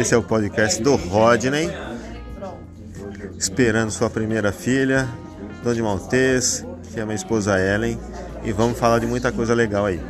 Esse é o podcast do Rodney. Esperando sua primeira filha, Dona de Maltês, que é minha esposa Ellen. E vamos falar de muita coisa legal aí.